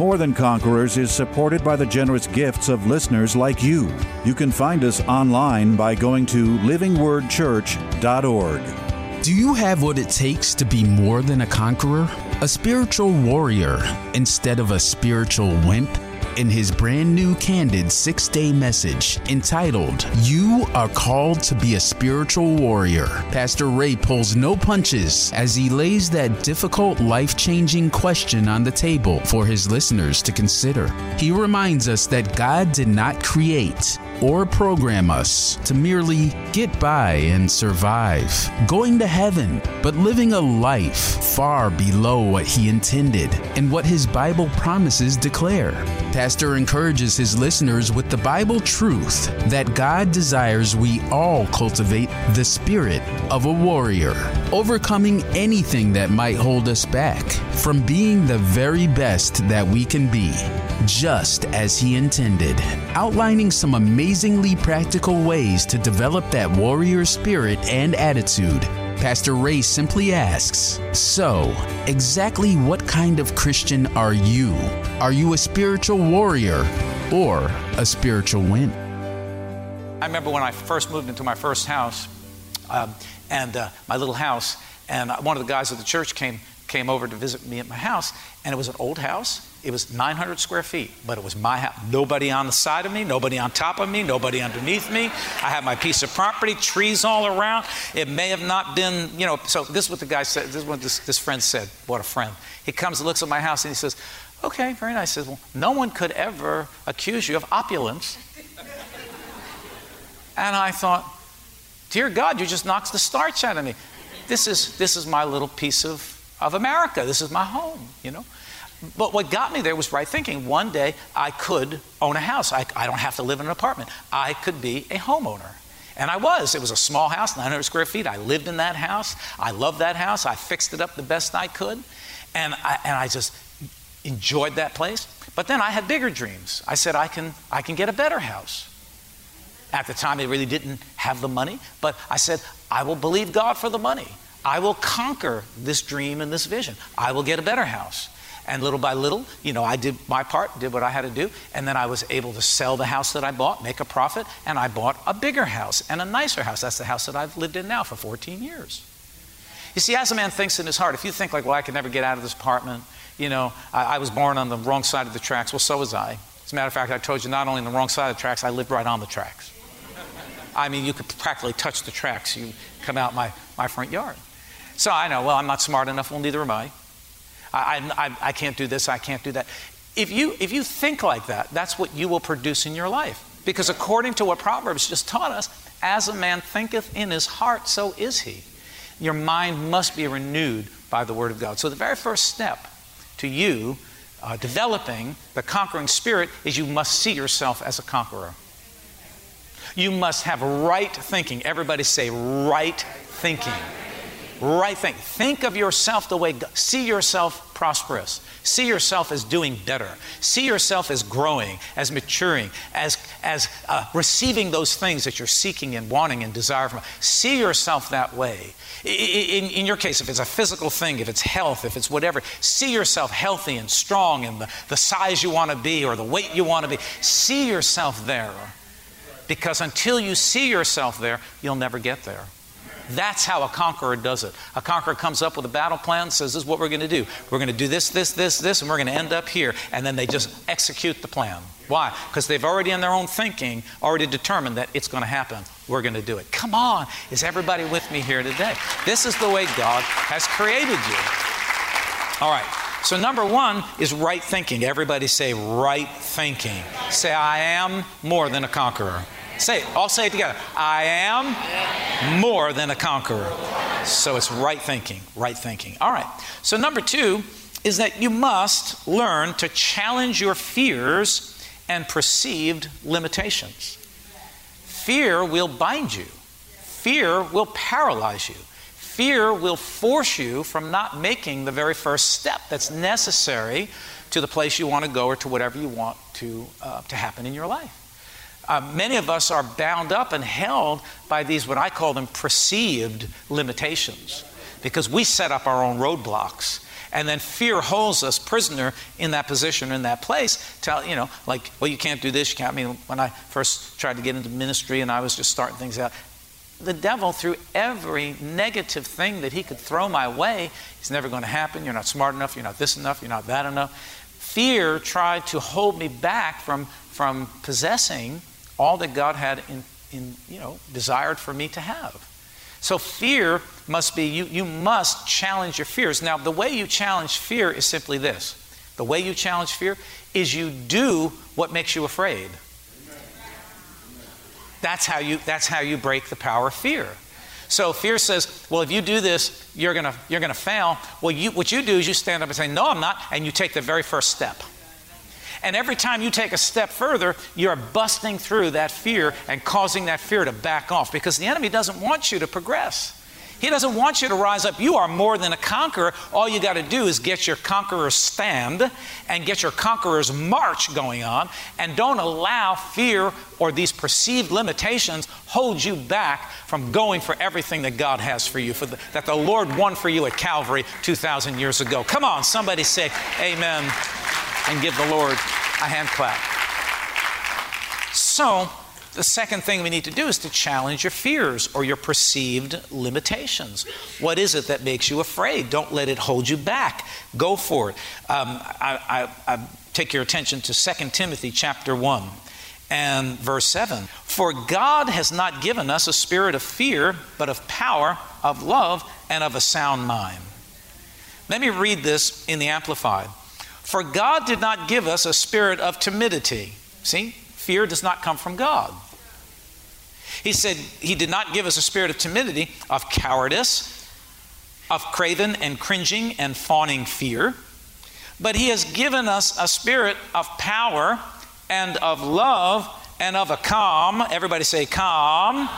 More Than Conquerors is supported by the generous gifts of listeners like you. You can find us online by going to livingwordchurch.org. Do you have what it takes to be more than a conqueror? A spiritual warrior instead of a spiritual wimp? In his brand new candid six day message entitled, You Are Called to Be a Spiritual Warrior. Pastor Ray pulls no punches as he lays that difficult, life changing question on the table for his listeners to consider. He reminds us that God did not create or program us to merely get by and survive, going to heaven, but living a life far below what He intended and what His Bible promises declare. Pastor encourages his listeners with the Bible truth that God desires we all cultivate the spirit of a warrior, overcoming anything that might hold us back from being the very best that we can be, just as He intended, outlining some amazingly practical ways to develop that warrior spirit and attitude Pastor Ray simply asks So, exactly what kind of Christian are you? Are you a spiritual warrior or a spiritual wimp? I remember when I first moved into my first house, um, and uh, my little house, and one of the guys at the church came came over to visit me at my house, and it was an old house. It was 900 square feet, but it was my house. Nobody on the side of me, nobody on top of me, nobody underneath me. I had my piece of property, trees all around. It may have not been, you know. So this is what the guy said. This is what this, this friend said. What a friend. He comes and looks at my house and he says, "Okay, very nice." He says, "Well, no one could ever accuse you of opulence." and I thought, "Dear God, you just knocked the starch out of me." This is this is my little piece of of America. This is my home, you know. But what got me there was right thinking. One day I could own a house. I, I don't have to live in an apartment. I could be a homeowner. And I was. It was a small house, 900 square feet. I lived in that house. I loved that house. I fixed it up the best I could. And I, and I just enjoyed that place. But then I had bigger dreams. I said, I can, I can get a better house. At the time, I really didn't have the money, but I said, I will believe God for the money. I will conquer this dream and this vision. I will get a better house. And little by little, you know, I did my part, did what I had to do, and then I was able to sell the house that I bought, make a profit, and I bought a bigger house and a nicer house. That's the house that I've lived in now for 14 years. You see, as a man thinks in his heart, if you think like, well, I can never get out of this apartment, you know, I, I was born on the wrong side of the tracks, well, so was I. As a matter of fact, I told you not only on the wrong side of the tracks, I lived right on the tracks. I mean, you could practically touch the tracks. You come out my, my front yard. So I know, well, I'm not smart enough. Well, neither am I. I, I, I can't do this, I can't do that. If you, if you think like that, that's what you will produce in your life. Because according to what Proverbs just taught us, as a man thinketh in his heart, so is he. Your mind must be renewed by the Word of God. So the very first step to you uh, developing the conquering spirit is you must see yourself as a conqueror. You must have right thinking. Everybody say right thinking right thing. Think of yourself the way, see yourself prosperous. See yourself as doing better. See yourself as growing, as maturing, as, as uh, receiving those things that you're seeking and wanting and desire from. See yourself that way. In, in, your case, if it's a physical thing, if it's health, if it's whatever, see yourself healthy and strong and the, the size you want to be or the weight you want to be. See yourself there. Because until you see yourself there, you'll never get there. That's how a conqueror does it. A conqueror comes up with a battle plan, says, This is what we're going to do. We're going to do this, this, this, this, and we're going to end up here. And then they just execute the plan. Why? Because they've already, in their own thinking, already determined that it's going to happen. We're going to do it. Come on. Is everybody with me here today? This is the way God has created you. All right. So, number one is right thinking. Everybody say right thinking. Say, I am more than a conqueror. Say it. All say it together. I am more than a conqueror. So it's right thinking, right thinking. All right. So number two is that you must learn to challenge your fears and perceived limitations. Fear will bind you, fear will paralyze you. Fear will force you from not making the very first step that's necessary to the place you want to go or to whatever you want to, uh, to happen in your life. Uh, many of us are bound up and held by these, what I call them, perceived limitations, because we set up our own roadblocks. And then fear holds us prisoner in that position, in that place. Tell, you know, like, well, you can't do this. You can't. I mean, when I first tried to get into ministry and I was just starting things out, the devil threw every negative thing that he could throw my way. It's never going to happen. You're not smart enough. You're not this enough. You're not that enough. Fear tried to hold me back from, from possessing all that God had in, in, you know, desired for me to have. So fear must be, you, you must challenge your fears. Now, the way you challenge fear is simply this. The way you challenge fear is you do what makes you afraid. That's how you, that's how you break the power of fear. So fear says, well, if you do this, you're going to you're gonna fail. Well, you, what you do is you stand up and say, no, I'm not, and you take the very first step. And every time you take a step further, you're busting through that fear and causing that fear to back off because the enemy doesn't want you to progress. He doesn't want you to rise up. You are more than a conqueror. All you got to do is get your conqueror's stand and get your conqueror's march going on, and don't allow fear or these perceived limitations hold you back from going for everything that God has for you, for the, that the Lord won for you at Calvary 2,000 years ago. Come on, somebody say amen and give the Lord a hand clap. So, the second thing we need to do is to challenge your fears or your perceived limitations. What is it that makes you afraid? Don't let it hold you back. Go for it. Um, I, I, I take your attention to 2 Timothy chapter 1 and verse 7. For God has not given us a spirit of fear, but of power, of love, and of a sound mind. Let me read this in the Amplified. For God did not give us a spirit of timidity. See, fear does not come from God. He said he did not give us a spirit of timidity, of cowardice, of craven and cringing and fawning fear, but he has given us a spirit of power and of love and of a calm, everybody say calm,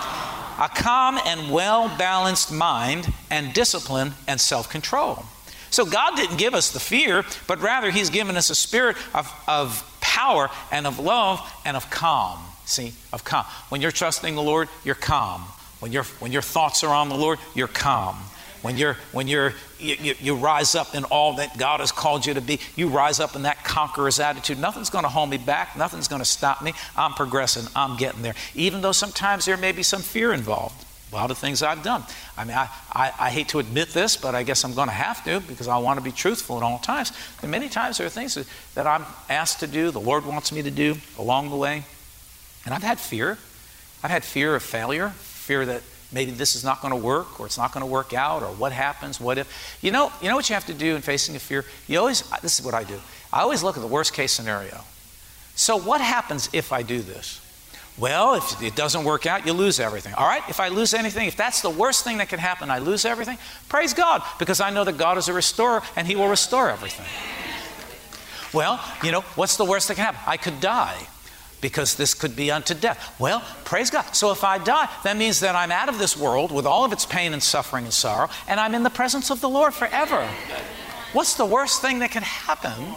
a calm and well balanced mind and discipline and self control. So God didn't give us the fear, but rather He's given us a spirit of, of power and of love and of calm. See, of calm. When you're trusting the Lord, you're calm. When, you when your thoughts are on the Lord, you're calm. When, you're, when you're, you, you, you rise up in all that God has called you to be, you rise up in that conqueror's attitude. Nothing's going to hold me back. Nothing's going to stop me. I'm progressing. I'm getting there. Even though sometimes there may be some fear involved a lot of things I've done. I mean, I, I, I hate to admit this, but I guess I'm going to have to because I want to be truthful at all times. And many times there are things that, that I'm asked to do, the Lord wants me to do along the way. And I've had fear. I've had fear of failure, fear that maybe this is not going to work or it's not going to work out or what happens, what if. You know, you know what you have to do in facing a fear? You always, this is what I do. I always look at the worst case scenario. So, what happens if I do this? Well, if it doesn't work out, you lose everything. All right? If I lose anything, if that's the worst thing that can happen, I lose everything, praise God, because I know that God is a restorer and He will restore everything. Well, you know, what's the worst that can happen? I could die because this could be unto death. Well, praise God. So if I die, that means that I'm out of this world with all of its pain and suffering and sorrow, and I'm in the presence of the Lord forever. What's the worst thing that can happen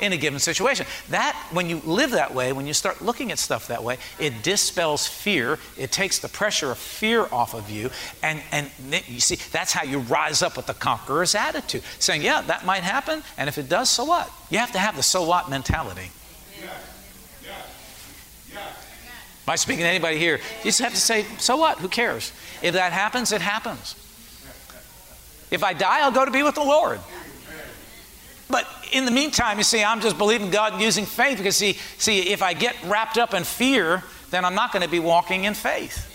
in a given situation. That, when you live that way, when you start looking at stuff that way, it dispels fear. It takes the pressure of fear off of you. And, and you see, that's how you rise up with the conqueror's attitude, saying, yeah, that might happen. And if it does, so what? You have to have the so what mentality. Am I speaking to anybody here? You just have to say, so what? Who cares? If that happens, it happens. If I die, I'll go to be with the Lord. In the meantime, you see, I'm just believing God and using faith because, see, see, if I get wrapped up in fear, then I'm not going to be walking in faith.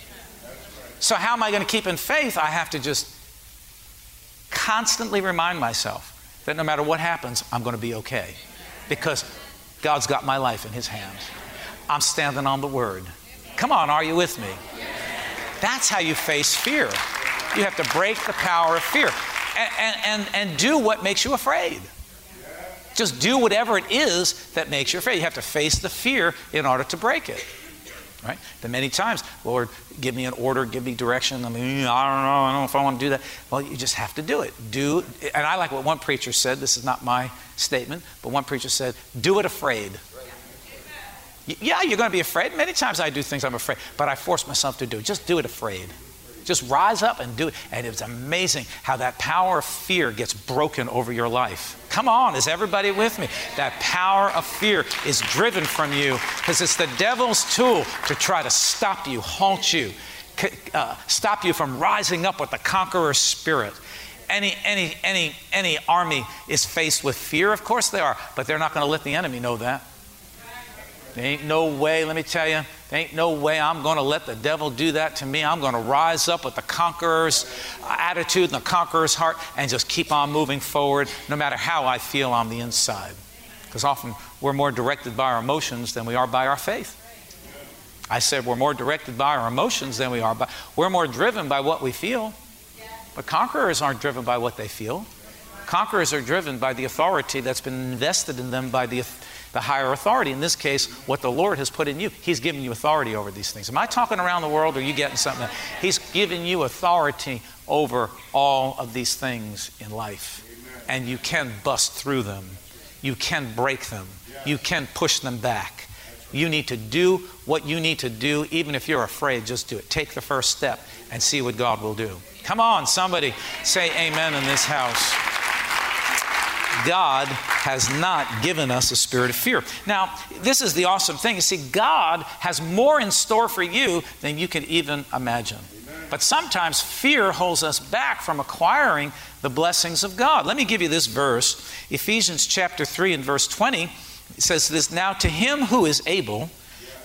So, how am I going to keep in faith? I have to just constantly remind myself that no matter what happens, I'm going to be okay because God's got my life in His hands. I'm standing on the Word. Come on, are you with me? That's how you face fear. You have to break the power of fear and, and, and, and do what makes you afraid. Just do whatever it is that makes you afraid. You have to face the fear in order to break it. Right? Then many times, Lord, give me an order, give me direction. I mean, I don't know, I don't know if I want to do that. Well, you just have to do it. Do, and I like what one preacher said. This is not my statement, but one preacher said, "Do it afraid." Yeah, you're going to be afraid. Many times I do things I'm afraid, but I force myself to do. Just do it afraid. Just rise up and do it. And it's amazing how that power of fear gets broken over your life. Come on, is everybody with me? That power of fear is driven from you because it's the devil's tool to try to stop you, halt you, uh, stop you from rising up with the conqueror spirit. Any, any, any, any army is faced with fear, of course they are, but they're not going to let the enemy know that. There ain't no way, let me tell you, there ain't no way I'm going to let the devil do that to me. I'm going to rise up with the conqueror's attitude and the conqueror's heart and just keep on moving forward no matter how I feel on the inside. Because often we're more directed by our emotions than we are by our faith. I said we're more directed by our emotions than we are by, we're more driven by what we feel. But conquerors aren't driven by what they feel. Conquerors are driven by the authority that's been invested in them by the the higher authority. In this case, what the Lord has put in you. He's given you authority over these things. Am I talking around the world or are you getting something? He's given you authority over all of these things in life. And you can bust through them, you can break them, you can push them back. You need to do what you need to do, even if you're afraid, just do it. Take the first step and see what God will do. Come on, somebody say amen in this house. God has not given us a spirit of fear. Now, this is the awesome thing. You see, God has more in store for you than you can even imagine. But sometimes fear holds us back from acquiring the blessings of God. Let me give you this verse Ephesians chapter 3 and verse 20. It says this Now to him who is able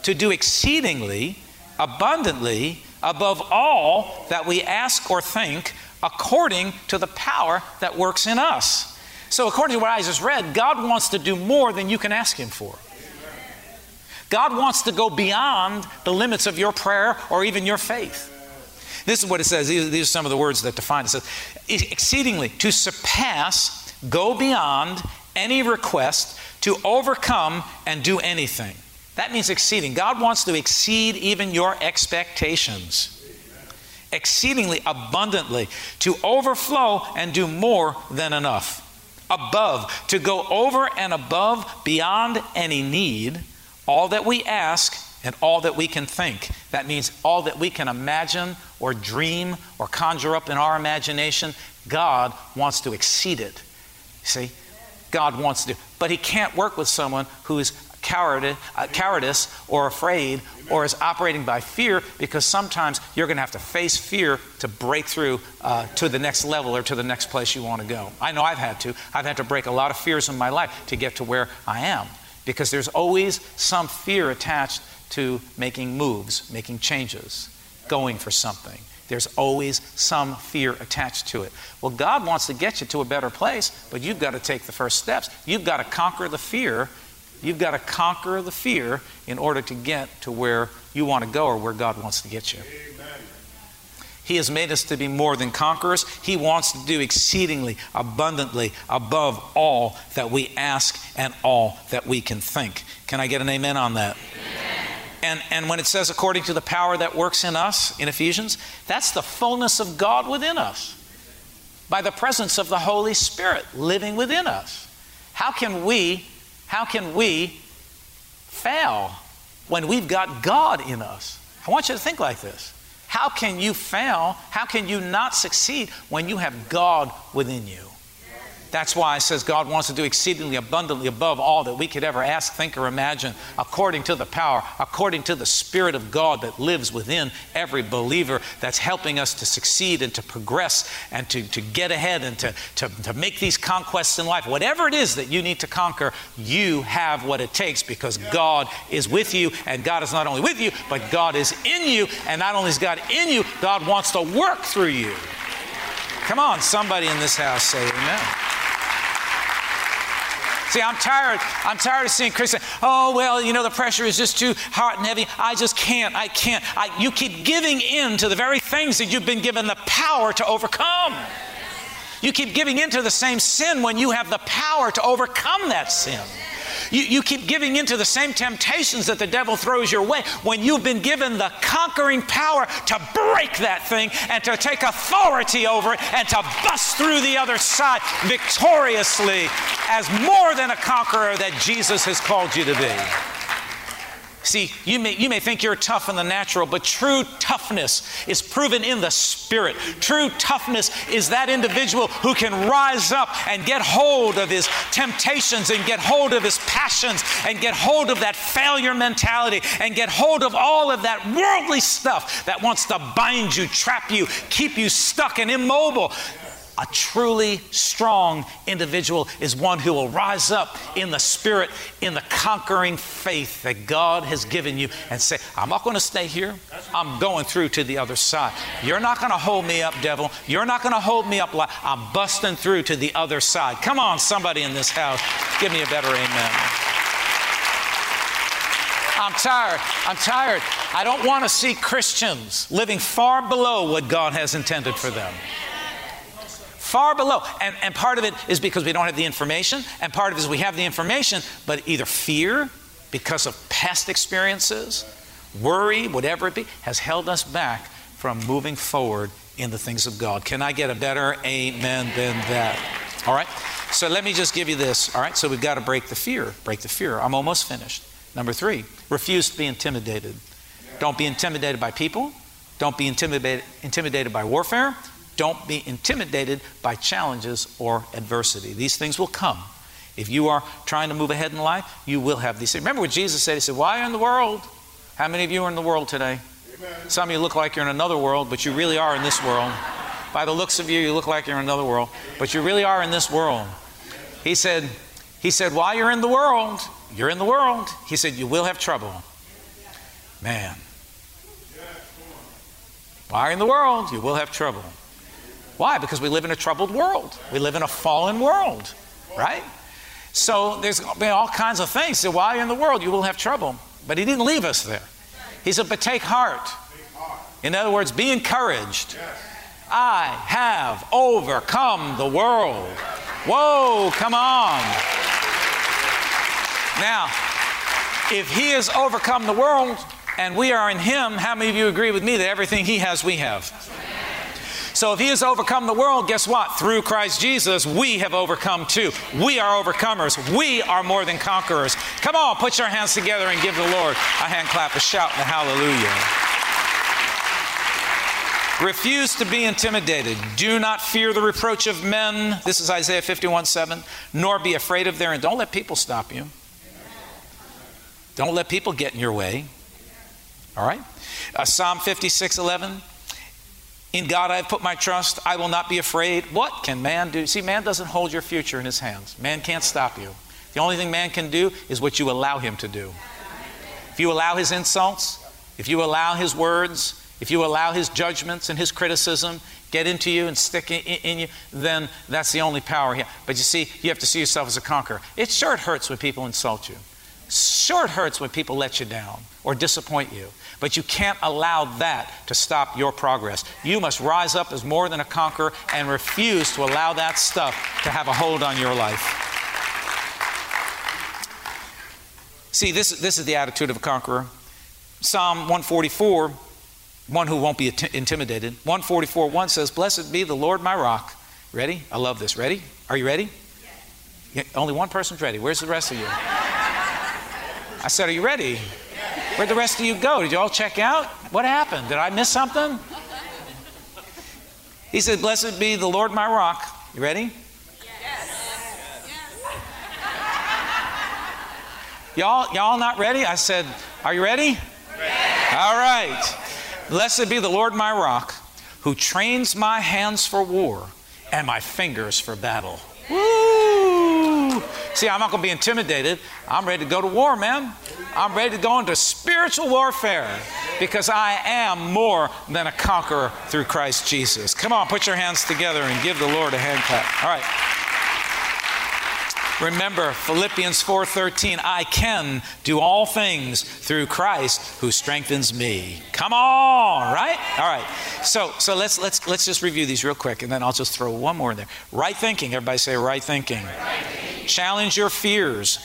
to do exceedingly, abundantly, above all that we ask or think, according to the power that works in us. So, according to what I just read, God wants to do more than you can ask Him for. God wants to go beyond the limits of your prayer or even your faith. This is what it says. These are some of the words that define it. It says, exceedingly, to surpass, go beyond any request, to overcome and do anything. That means exceeding. God wants to exceed even your expectations. Exceedingly abundantly, to overflow and do more than enough above, to go over and above beyond any need, all that we ask and all that we can think. That means all that we can imagine or dream or conjure up in our imagination, God wants to exceed it. See? God wants to. But He can't work with someone who is cowardice, uh, cowardice or afraid or is operating by fear because sometimes you're going to have to face fear to break through uh, to the next level or to the next place you want to go. I know I've had to. I've had to break a lot of fears in my life to get to where I am because there's always some fear attached to making moves, making changes, going for something. There's always some fear attached to it. Well, God wants to get you to a better place, but you've got to take the first steps. You've got to conquer the fear You've got to conquer the fear in order to get to where you want to go or where God wants to get you. Amen. He has made us to be more than conquerors. He wants to do exceedingly, abundantly, above all that we ask and all that we can think. Can I get an amen on that? And, and when it says according to the power that works in us in Ephesians, that's the fullness of God within us by the presence of the Holy Spirit living within us. How can we how can we fail when we've got God in us? I want you to think like this. How can you fail? How can you not succeed when you have God within you? That's why it says God wants to do exceedingly abundantly above all that we could ever ask, think, or imagine, according to the power, according to the Spirit of God that lives within every believer that's helping us to succeed and to progress and to, to get ahead and to, to, to make these conquests in life. Whatever it is that you need to conquer, you have what it takes because God is with you, and God is not only with you, but God is in you, and not only is God in you, God wants to work through you. Come on, somebody in this house say amen. See, I'm tired. I'm tired of seeing Christians. Oh well, you know the pressure is just too hot and heavy. I just can't. I can't. I, you keep giving in to the very things that you've been given the power to overcome. You keep giving into the same sin when you have the power to overcome that sin. You, you keep giving into the same temptations that the devil throws your way when you've been given the conquering power to break that thing and to take authority over it and to bust through the other side victoriously as more than a conqueror that Jesus has called you to be. See, you may, you may think you're tough in the natural, but true toughness is proven in the spirit. True toughness is that individual who can rise up and get hold of his temptations and get hold of his passions and get hold of that failure mentality and get hold of all of that worldly stuff that wants to bind you, trap you, keep you stuck and immobile. A truly strong individual is one who will rise up in the spirit, in the conquering faith that God has given you and say, I'm not going to stay here. I'm going through to the other side. You're not going to hold me up, devil. You're not going to hold me up. I'm busting through to the other side. Come on, somebody in this house, give me a better amen. I'm tired. I'm tired. I don't want to see Christians living far below what God has intended for them far below. And, and part of it is because we don't have the information, and part of it is we have the information, but either fear because of past experiences, worry, whatever it be, has held us back from moving forward in the things of God. Can I get a better amen than that? All right? So let me just give you this. All right? So we've got to break the fear. Break the fear. I'm almost finished. Number three, refuse to be intimidated. Don't be intimidated by people. Don't be intimidated, intimidated by warfare. Don't be intimidated by challenges or adversity. These things will come. If you are trying to move ahead in life, you will have these things. Remember what Jesus said? He said, Why are you in the world? How many of you are in the world today? Amen. Some of you look like you're in another world, but you really are in this world. By the looks of you, you look like you're in another world, but you really are in this world. He said, he said, while you're in the world, you're in the world. He said, you will have trouble. Man. While you're in the world, you will have trouble. Why? Because we live in a troubled world. We live in a fallen world, right? So there's all kinds of things. So you're in the world, you will have trouble. But he didn't leave us there. He said, but take heart. In other words, be encouraged. I have overcome the world. Whoa, come on. Now, if he has overcome the world and we are in him, how many of you agree with me that everything he has, we have? So if he has overcome the world, guess what? Through Christ Jesus, we have overcome too. We are overcomers. We are more than conquerors. Come on, put your hands together and give the Lord a hand clap, a shout, and a hallelujah. Refuse to be intimidated. Do not fear the reproach of men. This is Isaiah 51 7. Nor be afraid of their. And don't let people stop you. Don't let people get in your way. All right? Uh, Psalm 56 11. In God I have put my trust. I will not be afraid. What can man do? See, man doesn't hold your future in his hands. Man can't stop you. The only thing man can do is what you allow him to do. If you allow his insults, if you allow his words, if you allow his judgments and his criticism get into you and stick in, in, you, then that's the only power here. But you see, you have to see yourself as a conqueror. It sure hurts when people insult you. Sure it hurts when people let you down or disappoint you. But you can't allow that to stop your progress. You must rise up as more than a conqueror and refuse to allow that stuff to have a hold on your life. See, this, this is the attitude of a conqueror. Psalm 144, one who won't be intimidated. 144 1 says, Blessed be the Lord my rock. Ready? I love this. Ready? Are you ready? Yeah, only one person's ready. Where's the rest of you? I said, Are you ready? Where'd the rest of you go? Did you all check out? What happened? Did I miss something? He said, Blessed be the Lord my rock. You ready? Yes. Y'all, y'all not ready? I said, Are you ready? Ready. All right. Blessed be the Lord my rock, who trains my hands for war and my fingers for battle. See, I'm not going to be intimidated. I'm ready to go to war, man. I'm ready to go into spiritual warfare because I am more than a conqueror through Christ Jesus. Come on, put your hands together and give the Lord a hand clap. All right. Remember Philippians 4:13, I can do all things through Christ who strengthens me. Come on, right? All right. So so let's let's let's just review these real quick and then I'll just throw one more in there. Right thinking, everybody say right thinking. Right thinking. Challenge your fears.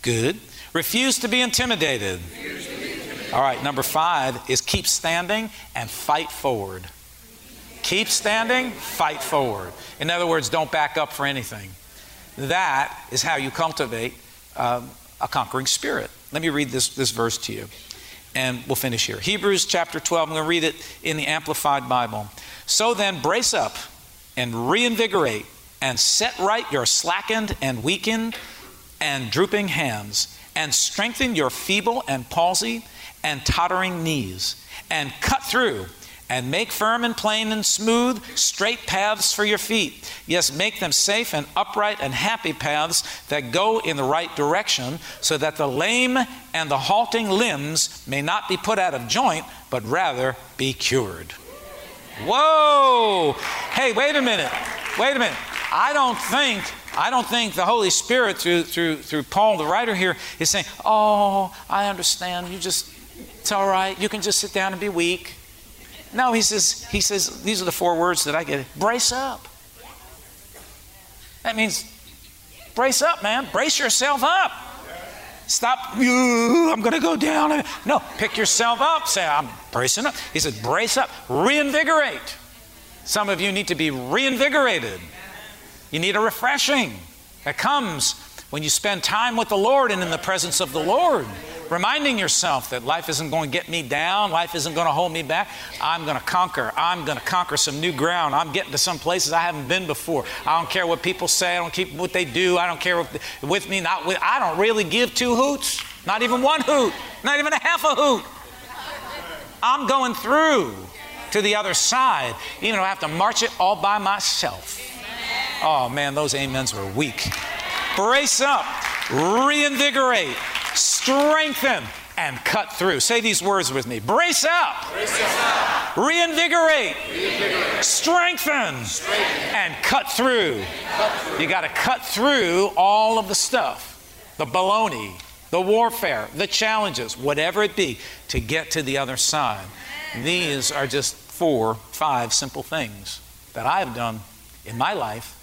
Good. Refuse to be intimidated. All right, number 5 is keep standing and fight forward. Keep standing, fight forward. In other words, don't back up for anything. That is how you cultivate um, a conquering spirit. Let me read this, this verse to you, and we'll finish here. Hebrews chapter 12, I'm going to read it in the Amplified Bible. So then, brace up and reinvigorate and set right your slackened and weakened and drooping hands, and strengthen your feeble and palsy and tottering knees, and cut through and make firm and plain and smooth straight paths for your feet. Yes, make them safe and upright and happy paths that go in the right direction, so that the lame and the halting limbs may not be put out of joint, but rather be cured. Whoa! Hey, wait a minute. Wait a minute. I don't think I don't think the Holy Spirit through through through Paul the writer here is saying, "Oh, I understand. You just it's all right. You can just sit down and be weak." No, he says, he says, these are the four words that I get. Brace up. That means brace up, man. Brace yourself up. Stop, I'm going to go down. No, pick yourself up. Say, I'm bracing up. He said, brace up, reinvigorate. Some of you need to be reinvigorated. You need a refreshing that comes when you spend time with the Lord and in the presence of the Lord reminding yourself that life isn't going to get me down, life isn't going to hold me back. I'm going to conquer. I'm going to conquer some new ground. I'm getting to some places I haven't been before. I don't care what people say. I don't keep what they do. I don't care with me, not with. I don't really give two hoots. Not even one hoot. Not even a half a hoot. I'm going through to the other side. Even though I have to march it all by myself. Oh man, those amens were weak. Brace up, reinvigorate, strengthen, and cut through. Say these words with me brace up, brace up. Reinvigorate, reinvigorate. Strengthen, strengthen, and cut through. Cut through. You got to cut through all of the stuff the baloney, the warfare, the challenges, whatever it be, to get to the other side. These are just four, five simple things that I have done in my life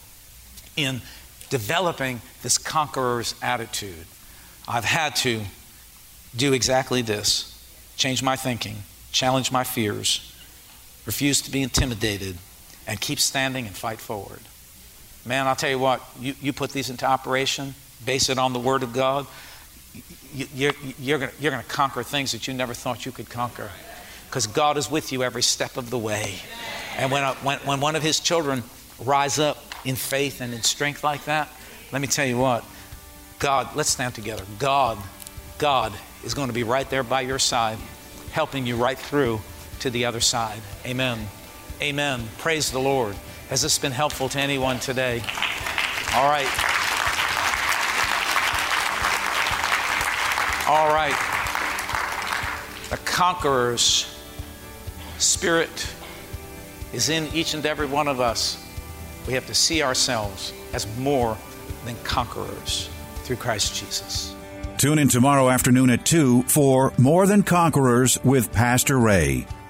in developing this conqueror's attitude. I've had to do exactly this change my thinking, challenge my fears, refuse to be intimidated, and keep standing and fight forward. Man, I'll tell you what, you, you put these into operation, base it on the Word of God, you, you're, you're going you're to conquer things that you never thought you could conquer. Because God is with you every step of the way. And when, when, when one of His children rise up in faith and in strength like that, let me tell you what, God, let's stand together. God, God is going to be right there by your side, helping you right through to the other side. Amen. Amen. Praise the Lord. Has this been helpful to anyone today? All right. All right. The conqueror's spirit is in each and every one of us. We have to see ourselves as more than conquerors through Christ Jesus. Tune in tomorrow afternoon at 2 for More Than Conquerors with Pastor Ray.